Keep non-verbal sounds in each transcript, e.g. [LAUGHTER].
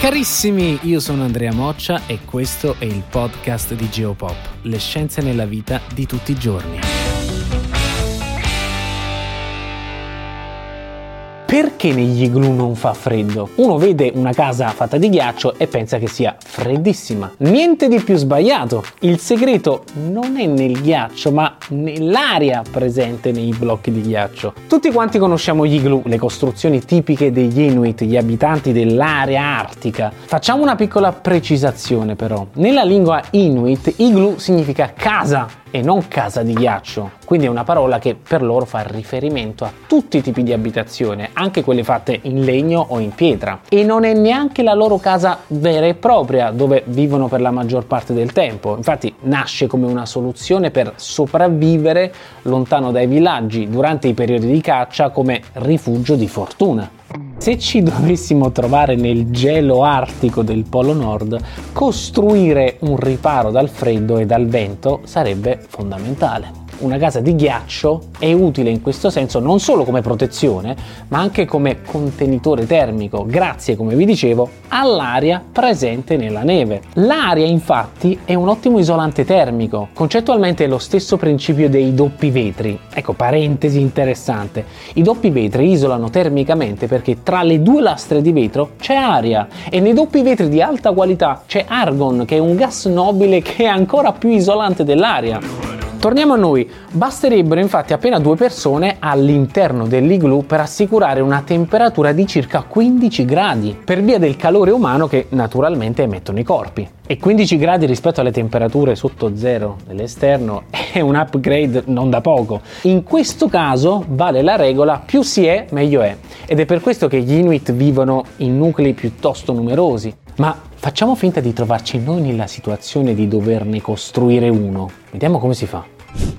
Carissimi, io sono Andrea Moccia e questo è il podcast di Geopop, le scienze nella vita di tutti i giorni. Perché negli igloo non fa freddo? Uno vede una casa fatta di ghiaccio e pensa che sia freddissima. Niente di più sbagliato. Il segreto non è nel ghiaccio, ma nell'aria presente nei blocchi di ghiaccio. Tutti quanti conosciamo gli igloo, le costruzioni tipiche degli Inuit, gli abitanti dell'area artica. Facciamo una piccola precisazione però. Nella lingua Inuit, igloo significa casa e non casa di ghiaccio, quindi è una parola che per loro fa riferimento a tutti i tipi di abitazione, anche quelle fatte in legno o in pietra. E non è neanche la loro casa vera e propria dove vivono per la maggior parte del tempo. Infatti nasce come una soluzione per sopravvivere lontano dai villaggi durante i periodi di caccia come rifugio di fortuna. Se ci dovessimo trovare nel gelo artico del Polo Nord, costruire un riparo dal freddo e dal vento sarebbe fondamentale una casa di ghiaccio è utile in questo senso non solo come protezione, ma anche come contenitore termico, grazie, come vi dicevo, all'aria presente nella neve. L'aria infatti è un ottimo isolante termico, concettualmente è lo stesso principio dei doppi vetri. Ecco, parentesi interessante, i doppi vetri isolano termicamente perché tra le due lastre di vetro c'è aria e nei doppi vetri di alta qualità c'è argon che è un gas nobile che è ancora più isolante dell'aria. Torniamo a noi, basterebbero infatti appena due persone all'interno dell'igloo per assicurare una temperatura di circa 15 gradi, per via del calore umano che naturalmente emettono i corpi. E 15 gradi rispetto alle temperature sotto zero dell'esterno [LAUGHS] è un upgrade non da poco. In questo caso vale la regola più si è meglio è ed è per questo che gli Inuit vivono in nuclei piuttosto numerosi. Ma facciamo finta di trovarci noi nella situazione di doverne costruire uno. Vediamo come si fa.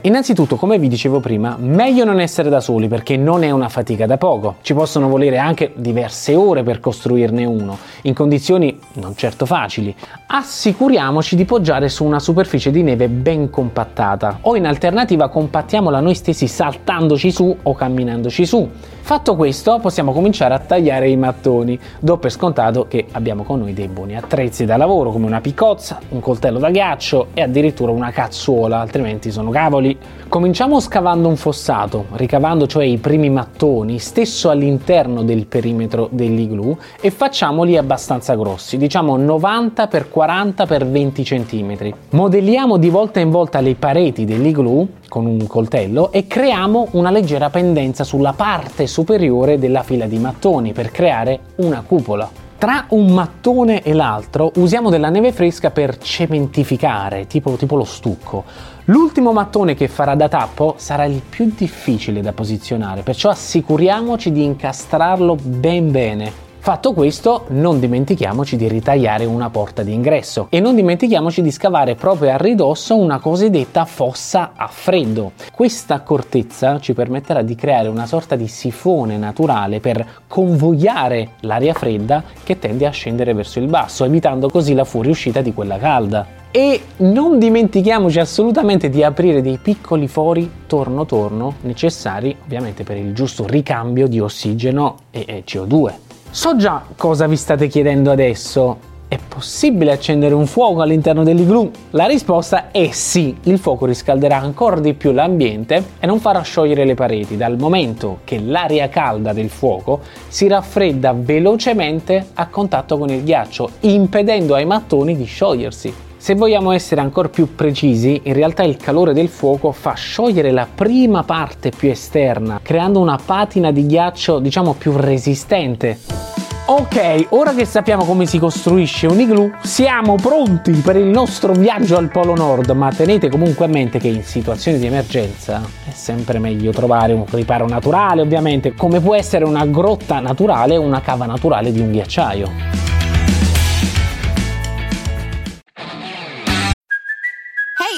Innanzitutto, come vi dicevo prima, meglio non essere da soli perché non è una fatica da poco. Ci possono volere anche diverse ore per costruirne uno, in condizioni non certo facili. Assicuriamoci di poggiare su una superficie di neve ben compattata o in alternativa compattiamola noi stessi saltandoci su o camminandoci su. Fatto questo, possiamo cominciare a tagliare i mattoni. Do per scontato che abbiamo con noi dei buoni attrezzi da lavoro come una piccozza, un coltello da ghiaccio e addirittura una cazzuola, altrimenti sono cavoli. Cominciamo scavando un fossato, ricavando cioè i primi mattoni, stesso all'interno del perimetro dell'igloo e facciamoli abbastanza grossi, diciamo 90 x 40 x 20 cm. Modelliamo di volta in volta le pareti dell'igloo con un coltello e creiamo una leggera pendenza sulla parte superiore della fila di mattoni per creare una cupola. Tra un mattone e l'altro usiamo della neve fresca per cementificare, tipo, tipo lo stucco. L'ultimo mattone che farà da tappo sarà il più difficile da posizionare, perciò assicuriamoci di incastrarlo ben bene. Fatto questo, non dimentichiamoci di ritagliare una porta d'ingresso e non dimentichiamoci di scavare proprio a ridosso una cosiddetta fossa a freddo. Questa accortezza ci permetterà di creare una sorta di sifone naturale per convogliare l'aria fredda che tende a scendere verso il basso, evitando così la fuoriuscita di quella calda. E non dimentichiamoci assolutamente di aprire dei piccoli fori torno torno necessari ovviamente per il giusto ricambio di ossigeno e CO2. So già cosa vi state chiedendo adesso. È possibile accendere un fuoco all'interno dell'igloo? La risposta è sì, il fuoco riscalderà ancora di più l'ambiente e non farà sciogliere le pareti, dal momento che l'aria calda del fuoco si raffredda velocemente a contatto con il ghiaccio, impedendo ai mattoni di sciogliersi. Se vogliamo essere ancora più precisi, in realtà il calore del fuoco fa sciogliere la prima parte più esterna, creando una patina di ghiaccio diciamo più resistente. Ok, ora che sappiamo come si costruisce un igloo, siamo pronti per il nostro viaggio al Polo Nord, ma tenete comunque a mente che in situazioni di emergenza è sempre meglio trovare un riparo naturale, ovviamente, come può essere una grotta naturale o una cava naturale di un ghiacciaio.